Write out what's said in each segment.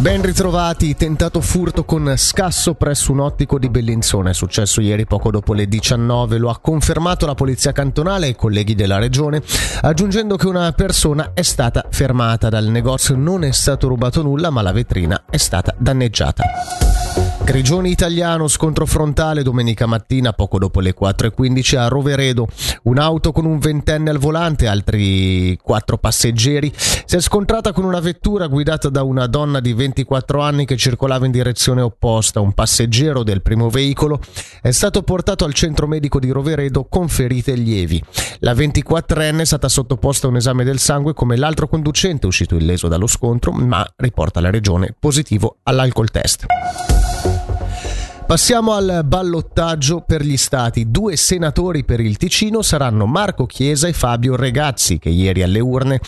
Ben ritrovati, tentato furto con scasso presso un ottico di Bellinzona. È successo ieri poco dopo le 19, lo ha confermato la polizia cantonale e i colleghi della regione, aggiungendo che una persona è stata fermata dal negozio, non è stato rubato nulla, ma la vetrina è stata danneggiata. Grigioni italiano, scontro frontale domenica mattina poco dopo le 4.15 a Roveredo. Un'auto con un ventenne al volante e altri quattro passeggeri si è scontrata con una vettura guidata da una donna di 24 anni che circolava in direzione opposta. Un passeggero del primo veicolo è stato portato al centro medico di Roveredo con ferite lievi. La 24enne è stata sottoposta a un esame del sangue come l'altro conducente uscito illeso dallo scontro, ma riporta la regione positivo all'alcol test. Passiamo al ballottaggio per gli stati. Due senatori per il Ticino saranno Marco Chiesa e Fabio Regazzi, che ieri alle urne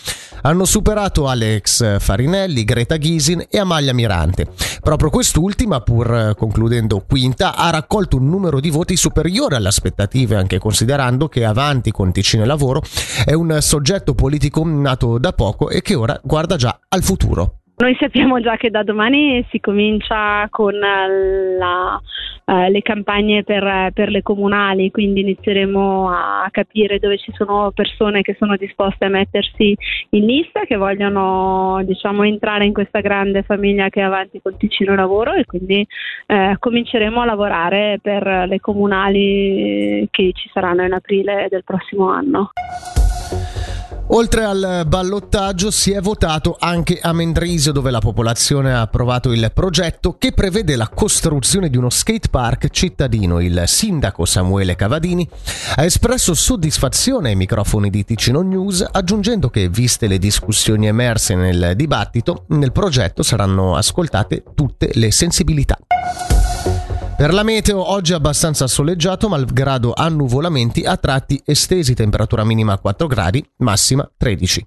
hanno superato Alex Farinelli, Greta Ghisin e Amalia Mirante. Proprio quest'ultima, pur concludendo quinta, ha raccolto un numero di voti superiore alle aspettative, anche considerando che Avanti con Ticino e Lavoro è un soggetto politico nato da poco e che ora guarda già al futuro. Noi sappiamo già che da domani si comincia con la, uh, le campagne per, per, le comunali, quindi inizieremo a capire dove ci sono persone che sono disposte a mettersi in lista, che vogliono diciamo, entrare in questa grande famiglia che è avanti col Ticino Lavoro e quindi uh, cominceremo a lavorare per le comunali che ci saranno in aprile del prossimo anno. Oltre al ballottaggio si è votato anche a Mendrisio dove la popolazione ha approvato il progetto che prevede la costruzione di uno skate park cittadino. Il sindaco Samuele Cavadini ha espresso soddisfazione ai microfoni di Ticino News aggiungendo che viste le discussioni emerse nel dibattito nel progetto saranno ascoltate tutte le sensibilità. Per la meteo oggi è abbastanza soleggiato, malgrado annuvolamenti a tratti estesi, temperatura minima 4 gradi, massima 13.